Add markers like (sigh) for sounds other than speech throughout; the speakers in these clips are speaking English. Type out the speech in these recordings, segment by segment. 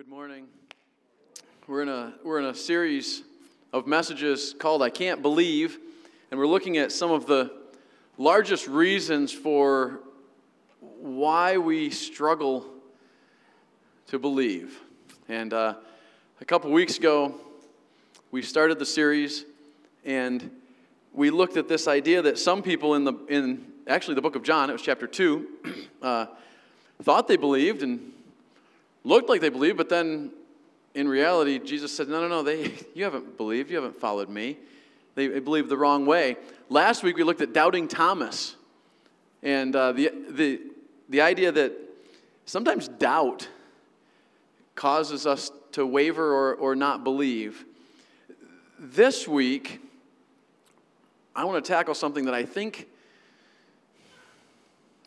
good morning. We're in a we're in a series of messages called I Can't Believe, and we're looking at some of the largest reasons for why we struggle to believe. And uh, a couple weeks ago, we started the series, and we looked at this idea that some people in the in actually the book of John, it was chapter two, (clears throat) uh, thought they believed and looked like they believed, but then in reality, Jesus said, No, no, no, they, (laughs) you haven't believed. You haven't followed me. They, they believed the wrong way. Last week, we looked at doubting Thomas and uh, the, the, the idea that sometimes doubt causes us to waver or, or not believe. This week, I want to tackle something that I think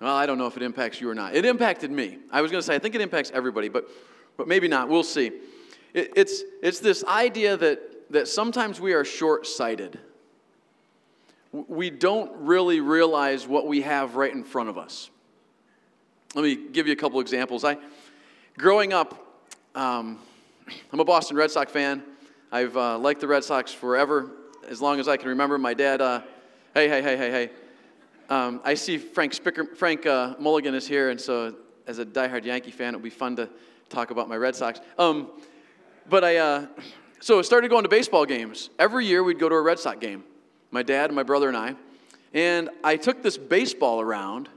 well, I don't know if it impacts you or not. It impacted me. I was going to say, I think it impacts everybody, but, but maybe not. We'll see. It, it's, it's this idea that, that sometimes we are short sighted. We don't really realize what we have right in front of us. Let me give you a couple examples. I, growing up, um, I'm a Boston Red Sox fan. I've uh, liked the Red Sox forever, as long as I can remember. My dad, uh, hey, hey, hey, hey, hey. Um, I see Frank, Spicker, Frank uh, Mulligan is here, and so as a diehard Yankee fan, it'll be fun to talk about my Red Sox. Um, but I, uh, so I started going to baseball games. Every year we'd go to a Red Sox game, my dad, my brother, and I. And I took this baseball around,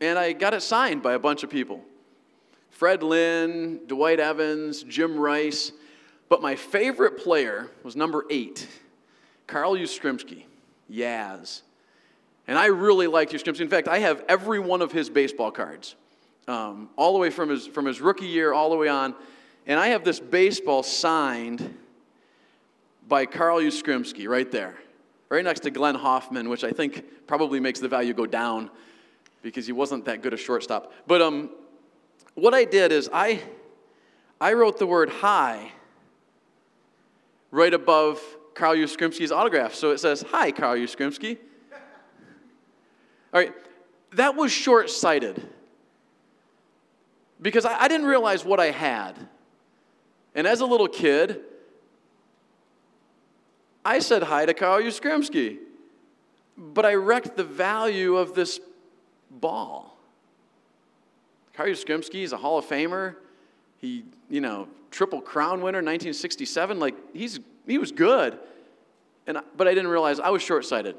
and I got it signed by a bunch of people Fred Lynn, Dwight Evans, Jim Rice. But my favorite player was number eight, Carl Yastrzemski, Yaz. And I really liked Yastrzemski. In fact, I have every one of his baseball cards, um, all the way from his, from his rookie year all the way on. And I have this baseball signed by Carl Yastrzemski right there, right next to Glenn Hoffman, which I think probably makes the value go down because he wasn't that good a shortstop. But um, what I did is I, I wrote the word hi right above Carl Yastrzemski's autograph. So it says, Hi, Carl Yastrzemski. All right, that was short sighted because I, I, didn't realize what I had. And as a little kid, I said hi to Carl Yastrzemski, but I wrecked the value of this ball. Carl Yastrzemski is a Hall of Famer. He, you know, triple crown winner 1967. Like, he's, he was good. And, but I didn't realize I was short sighted.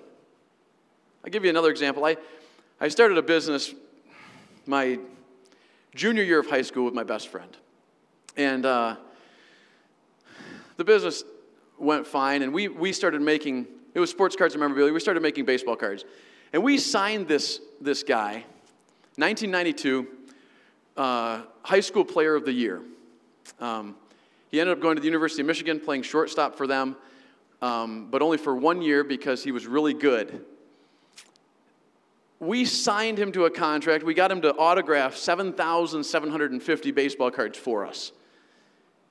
I'll give you another example. I, I started a business my junior year of high school with my best friend. And uh, the business went fine, and we, we started making, it was sports cards and memorabilia, we started making baseball cards. And we signed this, this guy, 1992, uh, high school player of the year. Um, he ended up going to the University of Michigan, playing shortstop for them, um, but only for one year because he was really good we signed him to a contract. We got him to autograph 7,750 baseball cards for us.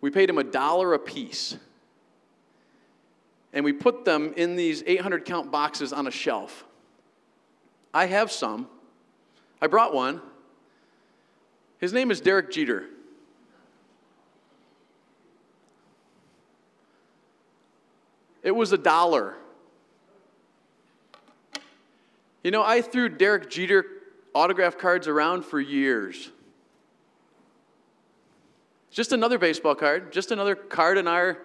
We paid him a dollar a piece. And we put them in these 800 count boxes on a shelf. I have some. I brought one. His name is Derek Jeter. It was a dollar. You know, I threw Derek Jeter autograph cards around for years. Just another baseball card, just another card in our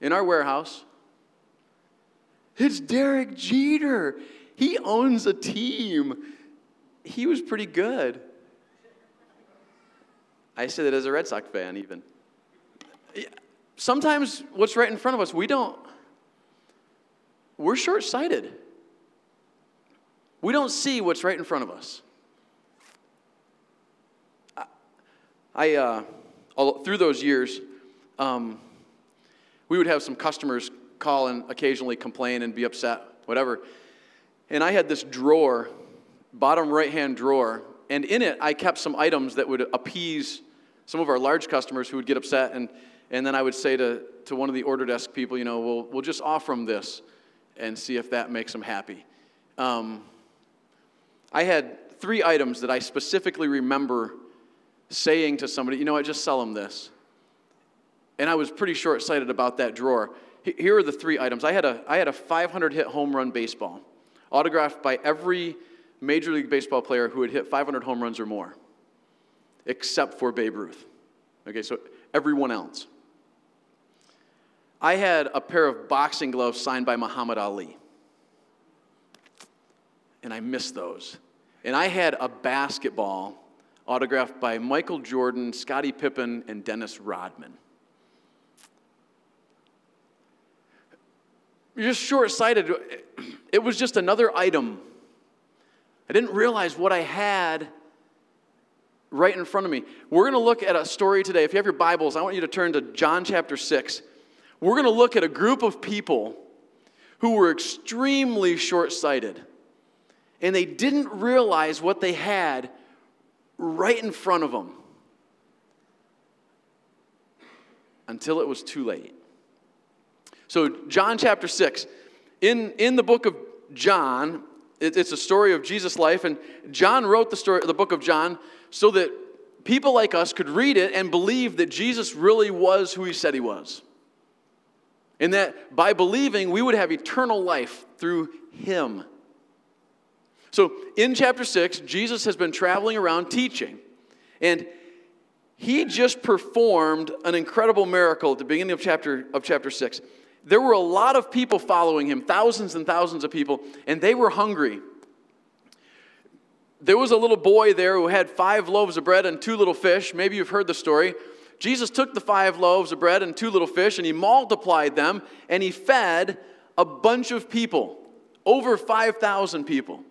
in our warehouse. It's Derek Jeter. He owns a team. He was pretty good. I say that as a Red Sox fan, even. Sometimes what's right in front of us, we don't, we're short sighted. We don't see what's right in front of us. I, uh, all, through those years, um, we would have some customers call and occasionally complain and be upset, whatever. And I had this drawer, bottom right hand drawer, and in it I kept some items that would appease some of our large customers who would get upset. And, and then I would say to, to one of the order desk people, you know, we'll, we'll just offer them this and see if that makes them happy. Um, I had three items that I specifically remember saying to somebody, you know what, just sell them this. And I was pretty short sighted about that drawer. Here are the three items. I had a, I had a 500 hit home run baseball, autographed by every Major League Baseball player who had hit 500 home runs or more, except for Babe Ruth. Okay, so everyone else. I had a pair of boxing gloves signed by Muhammad Ali. And I missed those. And I had a basketball autographed by Michael Jordan, Scottie Pippen, and Dennis Rodman. You're just short sighted. It was just another item. I didn't realize what I had right in front of me. We're going to look at a story today. If you have your Bibles, I want you to turn to John chapter 6. We're going to look at a group of people who were extremely short sighted and they didn't realize what they had right in front of them until it was too late. So, John chapter 6. In, in the book of John, it, it's a story of Jesus' life, and John wrote the, story, the book of John so that people like us could read it and believe that Jesus really was who he said he was. And that by believing, we would have eternal life through him. So in chapter 6, Jesus has been traveling around teaching. And he just performed an incredible miracle at the beginning of chapter, of chapter 6. There were a lot of people following him, thousands and thousands of people, and they were hungry. There was a little boy there who had five loaves of bread and two little fish. Maybe you've heard the story. Jesus took the five loaves of bread and two little fish and he multiplied them and he fed a bunch of people, over 5,000 people.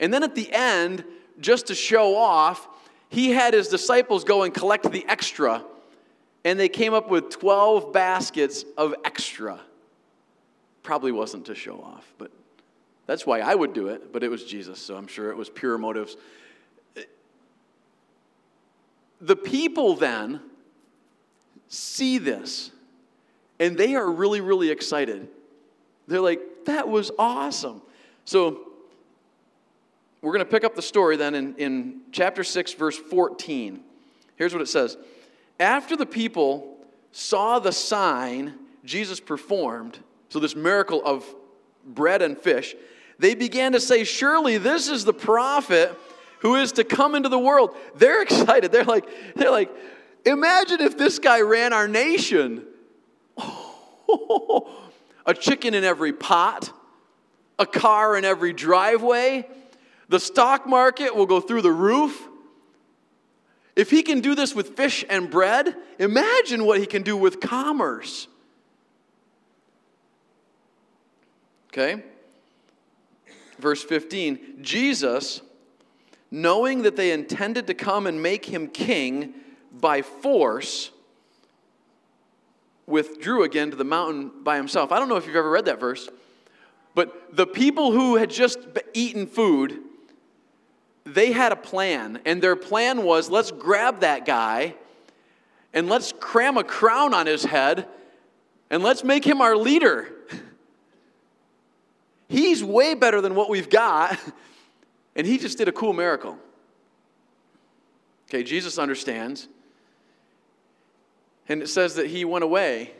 And then at the end, just to show off, he had his disciples go and collect the extra, and they came up with 12 baskets of extra. Probably wasn't to show off, but that's why I would do it, but it was Jesus, so I'm sure it was pure motives. The people then see this, and they are really, really excited. They're like, that was awesome. So we're going to pick up the story then in, in chapter 6, verse 14. Here's what it says After the people saw the sign Jesus performed, so this miracle of bread and fish, they began to say, Surely this is the prophet who is to come into the world. They're (laughs) excited. They're like, they're like, imagine if this guy ran our nation. (laughs) a chicken in every pot, a car in every driveway, the stock market will go through the roof. If he can do this with fish and bread, imagine what he can do with commerce. Okay? Verse 15 Jesus, knowing that they intended to come and make him king by force, withdrew again to the mountain by himself. I don't know if you've ever read that verse, but the people who had just eaten food they had a plan, and their plan was let's grab that guy and let's cram a crown on his head and let's make him our leader. (laughs) He's way better than what we've got, (laughs) and he just did a cool miracle. Okay, Jesus understands. And it says that he went away,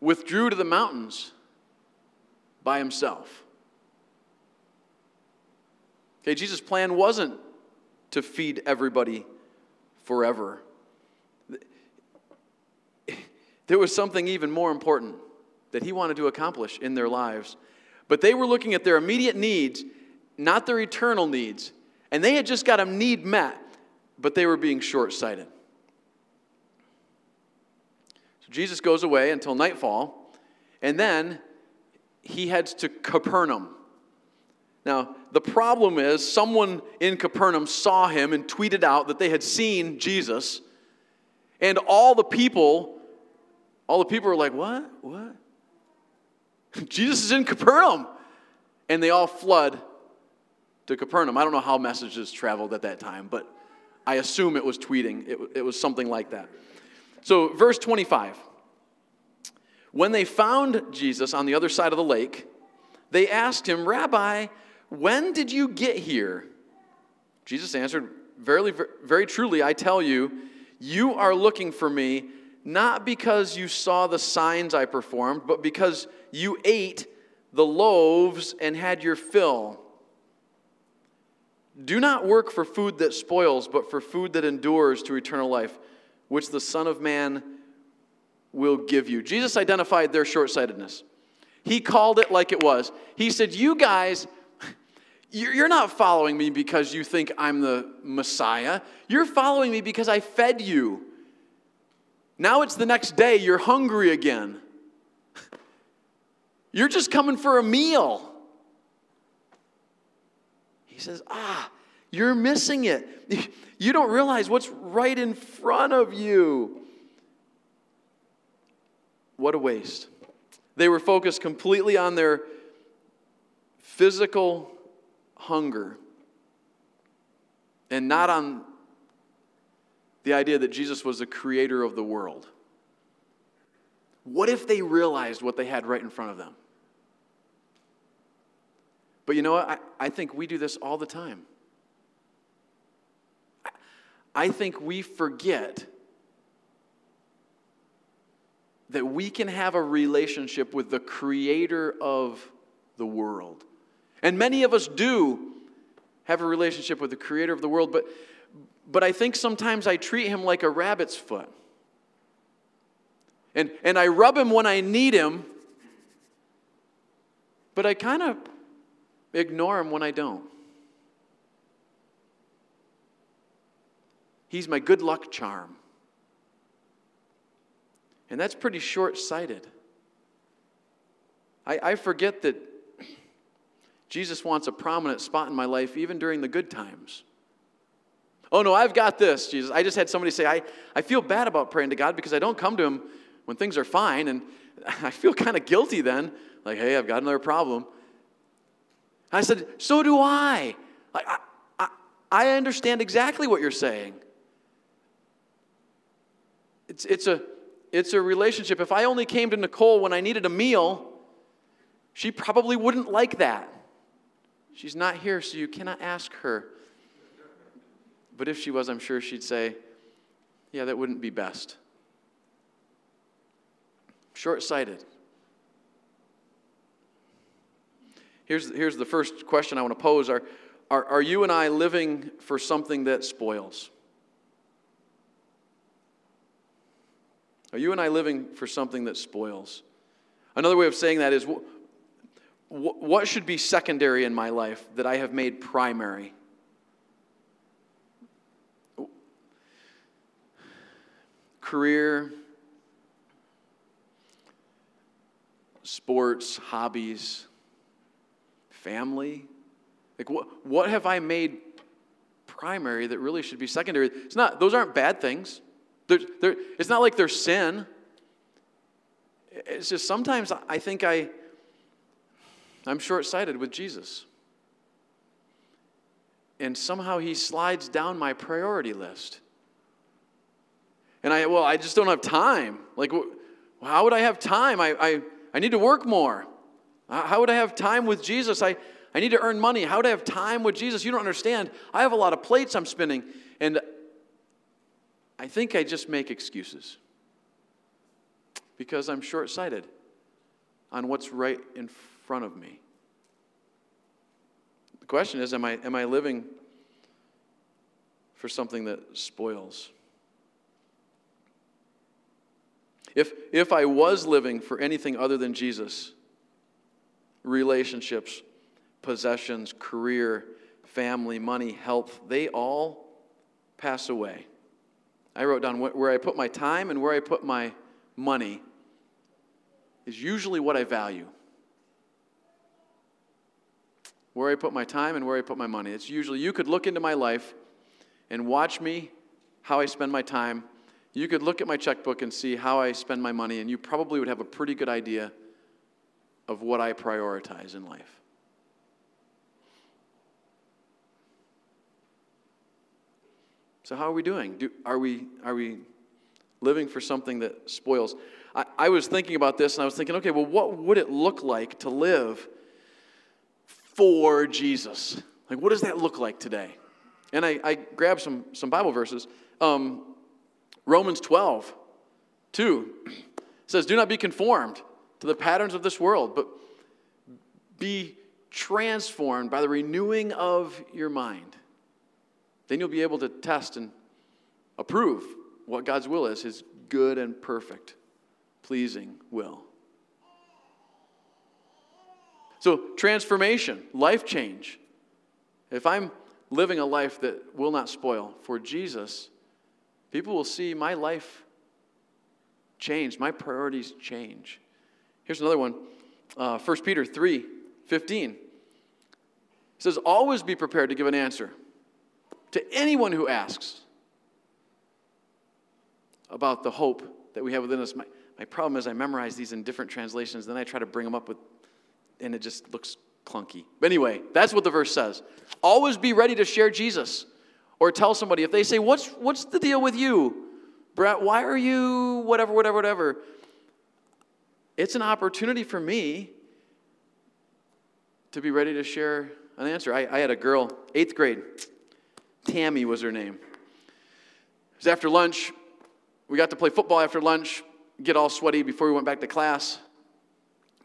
withdrew to the mountains by himself. Okay, Jesus' plan wasn't to feed everybody forever. There was something even more important that he wanted to accomplish in their lives. But they were looking at their immediate needs, not their eternal needs. And they had just got a need met, but they were being short sighted. So Jesus goes away until nightfall, and then he heads to Capernaum. Now, the problem is someone in Capernaum saw him and tweeted out that they had seen Jesus, and all the people, all the people were like, What? What? (laughs) Jesus is in Capernaum. And they all flood to Capernaum. I don't know how messages traveled at that time, but I assume it was tweeting. It, it was something like that. So, verse 25. When they found Jesus on the other side of the lake, they asked him, Rabbi, when did you get here? Jesus answered, Verily, very truly, I tell you, you are looking for me not because you saw the signs I performed, but because you ate the loaves and had your fill. Do not work for food that spoils, but for food that endures to eternal life, which the Son of Man will give you. Jesus identified their short sightedness. He called it like it was. He said, You guys, you're not following me because you think I'm the Messiah. You're following me because I fed you. Now it's the next day, you're hungry again. (laughs) You're just coming for a meal. He says, Ah, you're missing it. (laughs) You don't realize what's right in front of you. What a waste. They were focused completely on their physical hunger and not on the idea that Jesus was the creator of the world. What if they realized what they had right in front of them? But you know what? I, I think we do this all the time. I think we forget that we can have a relationship with the creator of the world. And many of us do have a relationship with the creator of the world, but, but I think sometimes I treat him like a rabbit's foot. And, and I rub him when I need him, but I kind of ignore him when I don't. He's my good luck charm. And that's pretty short sighted. I, I forget that Jesus wants a prominent spot in my life even during the good times. Oh, no, I've got this, Jesus. I just had somebody say, I, I feel bad about praying to God because I don't come to Him when things are fine. And (laughs) I feel kind of guilty then. Like, hey, I've got another problem. I said, So do I. I, I, I understand exactly what you're saying. It's, it's, a, it's a relationship. If I only came to Nicole when I needed a meal, she probably wouldn't like that. She's not here, so you cannot ask her. But if she was, I'm sure she'd say, Yeah, that wouldn't be best. Short sighted. Here's, here's the first question I want to pose are, are, are you and I living for something that spoils? Are you and I living for something that spoils? Another way of saying that is what should be secondary in my life that I have made primary? Career, sports, hobbies, family? Like, what, what have I made primary that really should be secondary? It's not, those aren't bad things. They're, they're, it's not like they're sin. It's just sometimes I think I, I'm short sighted with Jesus. And somehow he slides down my priority list. And I, well, I just don't have time. Like, how would I have time? I, I, I need to work more. How would I have time with Jesus? I, I need to earn money. How would I have time with Jesus? You don't understand. I have a lot of plates I'm spinning. And I think I just make excuses because I'm short sighted on what's right in front of me. The question is am I, am I living for something that spoils? If, if I was living for anything other than Jesus, relationships, possessions, career, family, money, health, they all pass away. I wrote down where I put my time and where I put my money is usually what I value. Where I put my time and where I put my money. It's usually, you could look into my life and watch me, how I spend my time. You could look at my checkbook and see how I spend my money, and you probably would have a pretty good idea of what I prioritize in life. So, how are we doing? Do, are, we, are we living for something that spoils? I, I was thinking about this and I was thinking, okay, well, what would it look like to live for Jesus? Like, what does that look like today? And I, I grabbed some, some Bible verses. Um, Romans 12, 2 says, Do not be conformed to the patterns of this world, but be transformed by the renewing of your mind. Then you'll be able to test and approve what God's will is, his good and perfect, pleasing will. So, transformation, life change. If I'm living a life that will not spoil for Jesus, people will see my life change, my priorities change. Here's another one uh, 1 Peter 3 15. It says, Always be prepared to give an answer to anyone who asks about the hope that we have within us. My, my problem is I memorize these in different translations, then I try to bring them up with, and it just looks clunky. But anyway, that's what the verse says. Always be ready to share Jesus or tell somebody if they say, What's, what's the deal with you? Brett, why are you whatever, whatever, whatever? It's an opportunity for me to be ready to share an answer. I, I had a girl, eighth grade, Tammy was her name. It was after lunch. We got to play football after lunch, get all sweaty before we went back to class.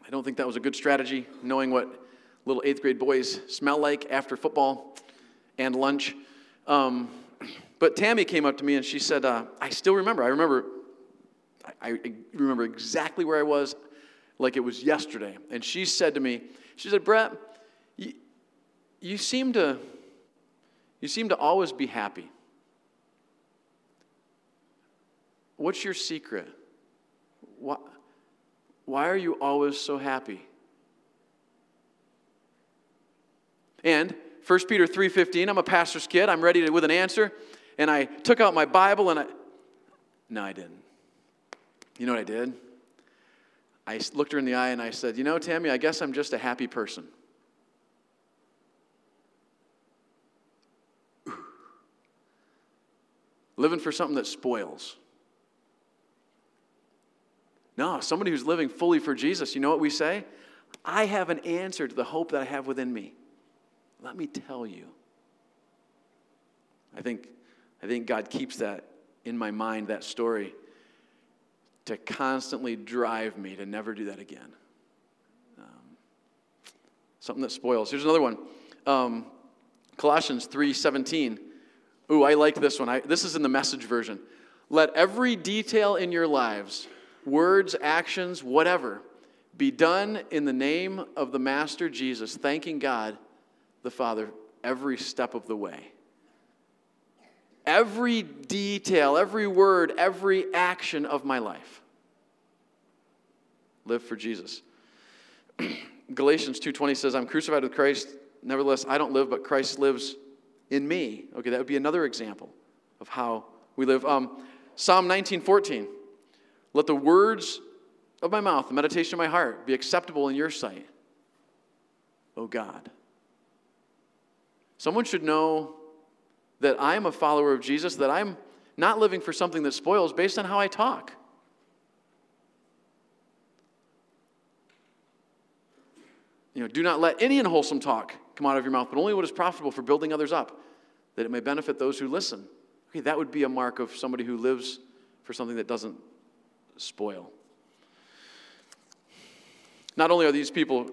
I don't think that was a good strategy, knowing what little eighth grade boys smell like after football and lunch. Um, but Tammy came up to me and she said, uh, I still remember. I remember, I, remember exactly where I was like it was yesterday. And she said to me, she said, Brett, you, you seem to you seem to always be happy. What's your secret? Why, why are you always so happy? And 1 Peter 3:15, I'm a pastor's kid, I'm ready to, with an answer, and I took out my Bible and I No, I didn't. You know what I did? I looked her in the eye and I said, You know, Tammy, I guess I'm just a happy person. Living for something that spoils. No, somebody who's living fully for Jesus, you know what we say? I have an answer to the hope that I have within me. Let me tell you. I think, I think God keeps that in my mind, that story to constantly drive me to never do that again. Um, something that spoils. Here's another one. Um, Colossians 3:17. Ooh, I like this one. I, this is in the message version. Let every detail in your lives, words, actions, whatever, be done in the name of the Master Jesus, thanking God the Father every step of the way. Every detail, every word, every action of my life. Live for Jesus. (clears throat) Galatians 2:20 says, "I'm crucified with Christ, nevertheless I don't live, but Christ lives in me." Okay, that would be another example of how we live. Um, Psalm 19:14. Let the words of my mouth, the meditation of my heart be acceptable in your sight. Oh God. Someone should know that I'm a follower of Jesus, that I'm not living for something that spoils based on how I talk. You know, do not let any unwholesome talk come out of your mouth, but only what is profitable for building others up, that it may benefit those who listen. Okay, that would be a mark of somebody who lives for something that doesn't spoil. Not only are these people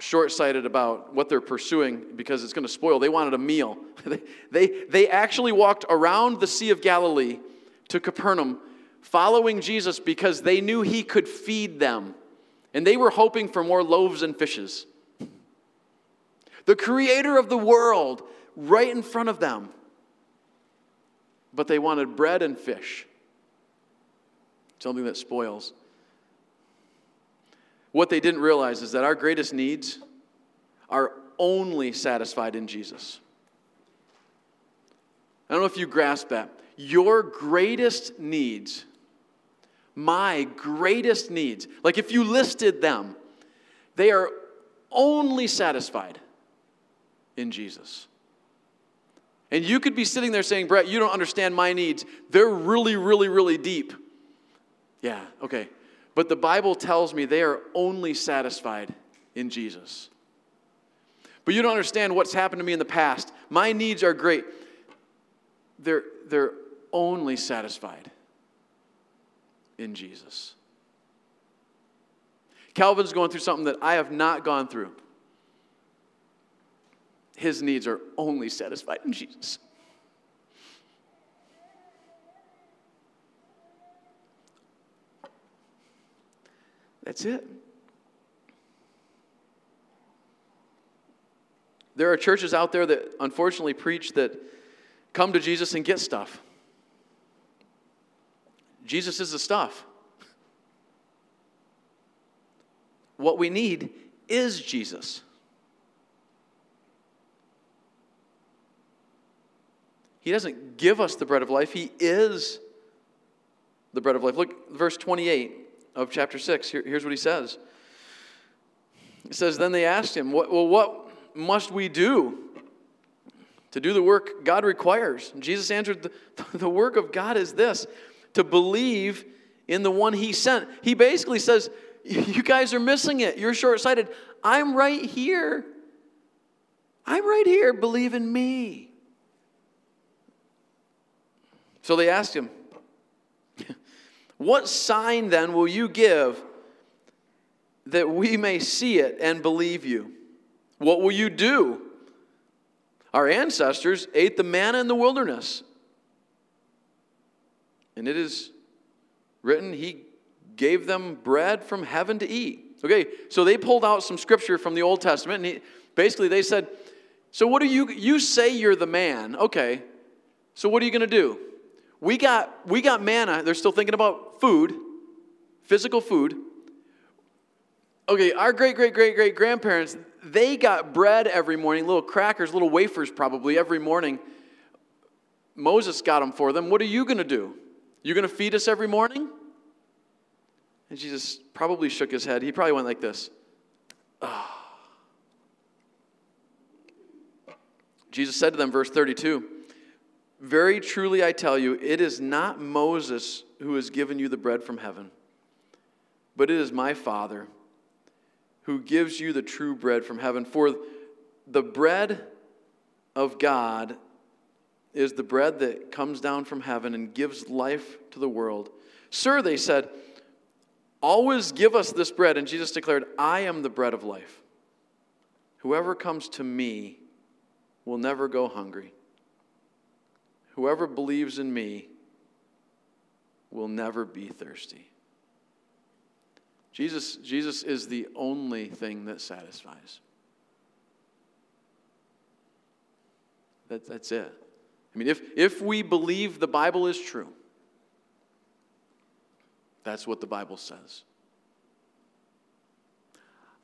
short sighted about what they're pursuing because it's going to spoil. They wanted a meal. (laughs) they, they, they actually walked around the Sea of Galilee to Capernaum following Jesus because they knew he could feed them. And they were hoping for more loaves and fishes. The creator of the world right in front of them. But they wanted bread and fish, something that spoils. What they didn't realize is that our greatest needs are only satisfied in Jesus. I don't know if you grasp that. Your greatest needs, my greatest needs, like if you listed them, they are only satisfied in Jesus. And you could be sitting there saying, Brett, you don't understand my needs. They're really, really, really deep. Yeah, okay. But the Bible tells me they are only satisfied in Jesus. But you don't understand what's happened to me in the past. My needs are great. they're, they're only satisfied in Jesus. Calvin's going through something that I have not gone through. His needs are only satisfied in Jesus. That's it. There are churches out there that unfortunately preach that come to Jesus and get stuff. Jesus is the stuff. What we need is Jesus. He doesn't give us the bread of life, He is the bread of life. Look, verse 28 of chapter 6. Here, here's what he says. He says, Then they asked him, Well, what must we do to do the work God requires? And Jesus answered, the, (laughs) the work of God is this to believe in the one he sent. He basically says, You guys are missing it. You're short sighted. I'm right here. I'm right here. Believe in me. So they asked him, What sign then will you give that we may see it and believe you? What will you do? Our ancestors ate the manna in the wilderness. And it is written, He gave them bread from heaven to eat. Okay, so they pulled out some scripture from the Old Testament, and he, basically they said, So what do you, you say you're the man? Okay, so what are you going to do? We got, we got manna. They're still thinking about food, physical food. Okay, our great, great, great, great grandparents, they got bread every morning, little crackers, little wafers probably every morning. Moses got them for them. What are you going to do? You going to feed us every morning? And Jesus probably shook his head. He probably went like this. Oh. (sighs) Jesus said to them, verse 32, Very truly I tell you, it is not Moses who has given you the bread from heaven, but it is my Father who gives you the true bread from heaven. For the bread of God is the bread that comes down from heaven and gives life to the world. Sir, they said, always give us this bread. And Jesus declared, I am the bread of life. Whoever comes to me will never go hungry. Whoever believes in me will never be thirsty. Jesus, Jesus is the only thing that satisfies. That, that's it. I mean, if, if we believe the Bible is true, that's what the Bible says.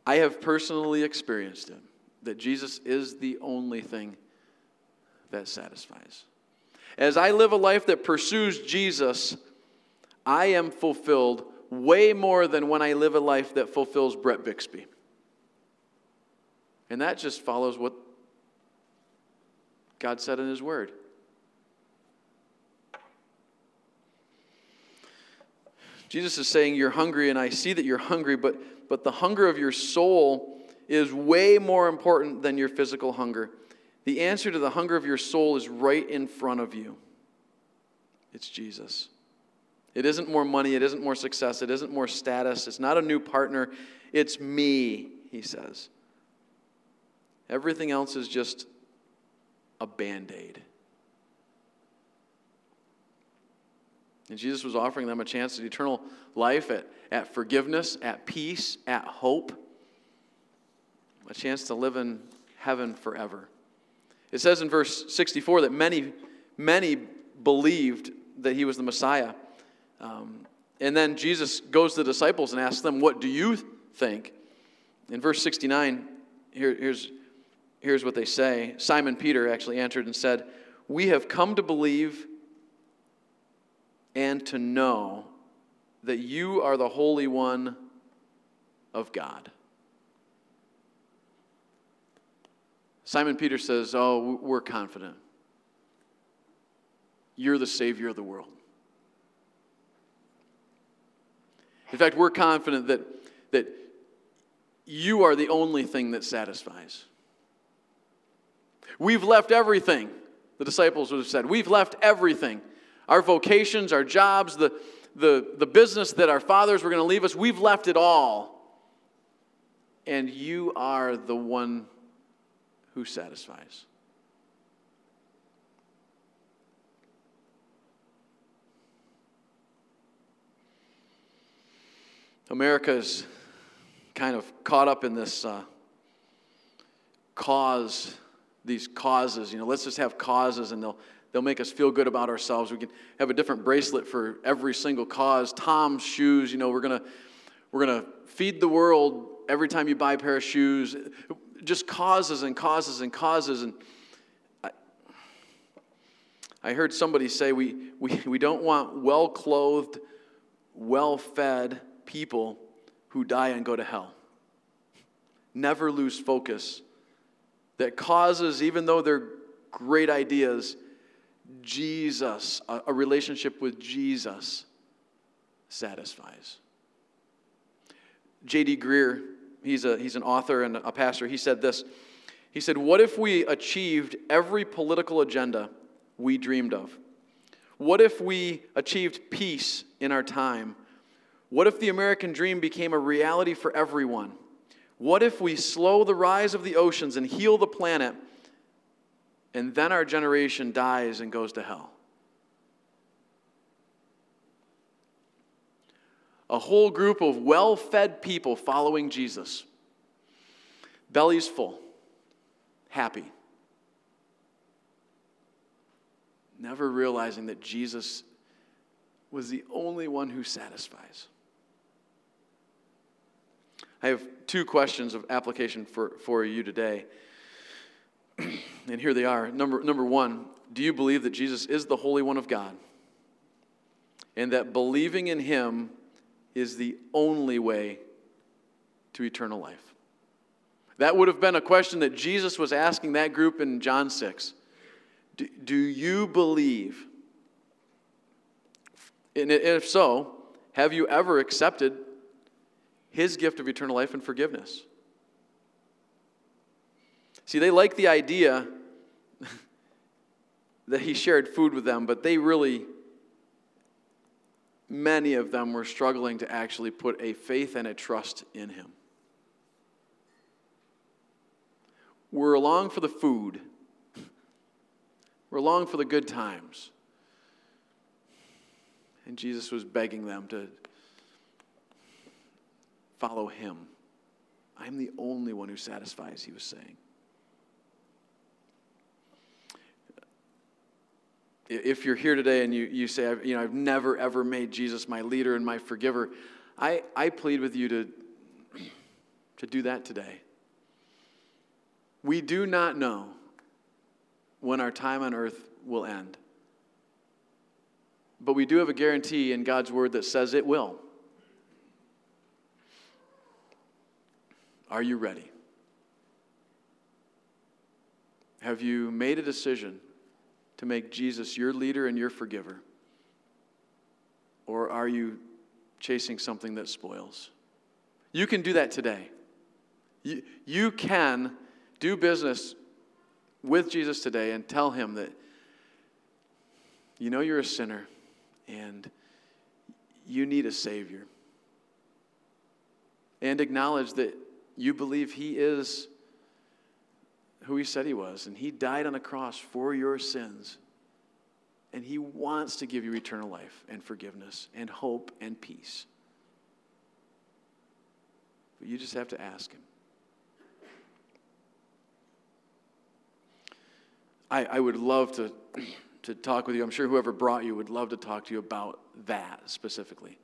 I have personally experienced it that Jesus is the only thing that satisfies. As I live a life that pursues Jesus, I am fulfilled way more than when I live a life that fulfills Brett Bixby. And that just follows what God said in His Word. Jesus is saying, You're hungry, and I see that you're hungry, but, but the hunger of your soul is way more important than your physical hunger. The answer to the hunger of your soul is right in front of you it's Jesus. It isn't more money, it isn't more success, it isn't more status, it's not a new partner, it's me, he says. Everything else is just a band aid. And Jesus was offering them a chance at eternal life, at, at forgiveness, at peace, at hope, a chance to live in heaven forever. It says in verse 64 that many, many believed that he was the Messiah. Um, and then Jesus goes to the disciples and asks them, What do you think? In verse 69, here, here's, here's what they say Simon Peter actually answered and said, We have come to believe and to know that you are the Holy One of God. Simon Peter says, Oh, we're confident. You're the Savior of the world. In fact, we're confident that, that you are the only thing that satisfies. We've left everything The disciples would have said, We've left everything our vocations, our jobs, the, the, the business that our fathers were going to leave us, we've left it all. And you are the one who satisfies. America's kind of caught up in this uh, cause, these causes. You know, let's just have causes and they'll, they'll make us feel good about ourselves. We can have a different bracelet for every single cause. Tom's shoes, you know, we're going to we're going to feed the world every time you buy a pair of shoes. Just causes and causes and causes. And I, I heard somebody say we, we, we don't want well clothed, well fed, people who die and go to hell. Never lose focus. That causes, even though they're great ideas, Jesus, a, a relationship with Jesus, satisfies. J.D. Greear, he's, a, he's an author and a pastor, he said this. He said, What if we achieved every political agenda we dreamed of? What if we achieved peace in our time what if the American dream became a reality for everyone? What if we slow the rise of the oceans and heal the planet, and then our generation dies and goes to hell? A whole group of well fed people following Jesus, bellies full, happy, never realizing that Jesus was the only one who satisfies. I have two questions of application for, for you today. (clears throat) and here they are. Number, number one, do you believe that Jesus is the Holy One of God? And that believing in Him is the only way to eternal life? That would have been a question that Jesus was asking that group in John 6. Do, do you believe? And if so, have you ever accepted his gift of eternal life and forgiveness. See, they like the idea (laughs) that he shared food with them, but they really, many of them were struggling to actually put a faith and a trust in him. We're along for the food, (laughs) we're along for the good times. And Jesus was begging them to Follow him. I'm the only one who satisfies, he was saying. If you're here today and you, you say, you know, I've never ever made Jesus my leader and my forgiver, I, I plead with you to, to do that today. We do not know when our time on earth will end. But we do have a guarantee in God's word that says it will. Are you ready? Have you made a decision to make Jesus your leader and your forgiver? Or are you chasing something that spoils? You can do that today. You, you can do business with Jesus today and tell him that you know you're a sinner and you need a Savior. And acknowledge that you believe He is who He said He was, and He died on the cross for your sins. And He wants to give you eternal life and forgiveness and hope and peace. But you just have to ask Him. I, I would love to, (clears throat) to talk with you. I'm sure whoever brought you would love to talk to you about that specifically.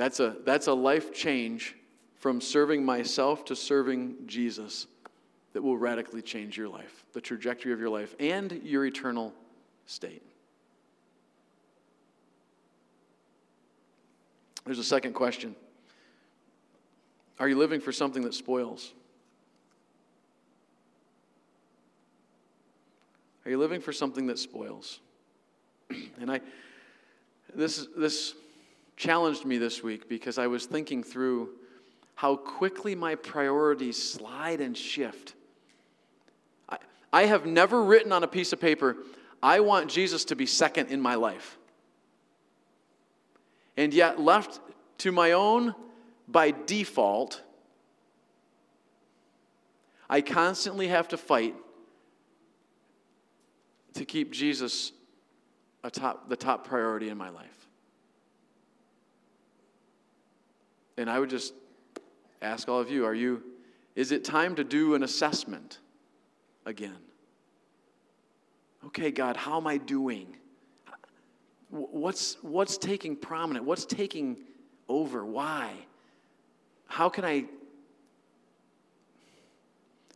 That's a, that's a life change from serving myself to serving Jesus that will radically change your life, the trajectory of your life, and your eternal state. There's a second question Are you living for something that spoils? Are you living for something that spoils? (clears throat) And I, this, this challenged me this week because I was thinking through how quickly my priorities slide and shift. I, I have never written on a piece of paper, I want Jesus to be second in my life. And yet, left to my own by default, I constantly have to fight to keep Jesus top, the top priority in my life. And I would just ask all of you are you, is it time to do an assessment again? Okay, God, how am I doing? What's, what's taking prominent? What's taking over? Why? How can I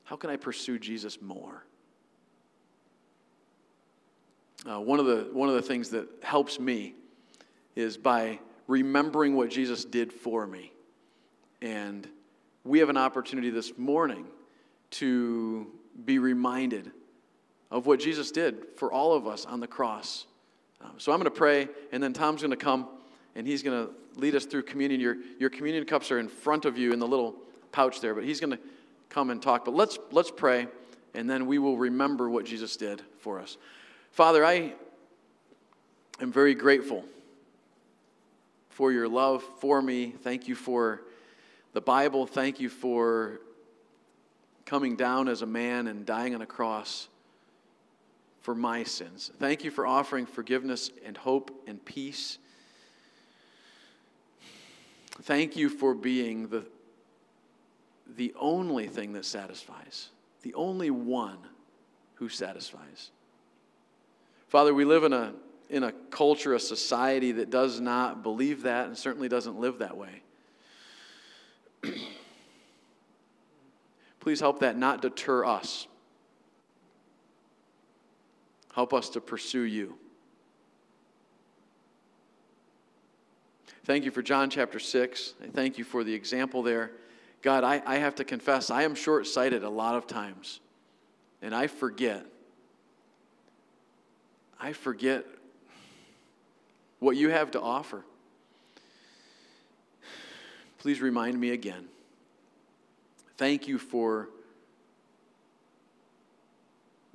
how can I pursue Jesus more? Uh, one, of the, one of the things that helps me is by remembering what Jesus did for me. And we have an opportunity this morning to be reminded of what Jesus did for all of us on the cross. Um, so I'm going to pray, and then Tom's going to come and he's going to lead us through communion. Your, your communion cups are in front of you in the little pouch there, but he's going to come and talk. But let's, let's pray, and then we will remember what Jesus did for us. Father, I am very grateful for your love for me. Thank you for the Bible. Thank you for coming down as a man and dying on a cross for my sins. Thank you for offering forgiveness and hope and peace. Thank you for being the, the only thing that satisfies, the only one who satisfies. Father, we live in a in a culture, a society that does not believe that and certainly doesn't live that way. Please help that not deter us. Help us to pursue you. Thank you for John chapter 6. I thank you for the example there. God, I, I have to confess, I am short sighted a lot of times, and I forget. I forget what you have to offer. Please remind me again. Thank you for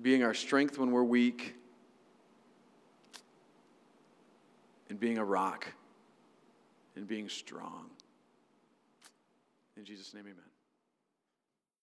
being our strength when we're weak and being a rock and being strong. In Jesus' name, amen.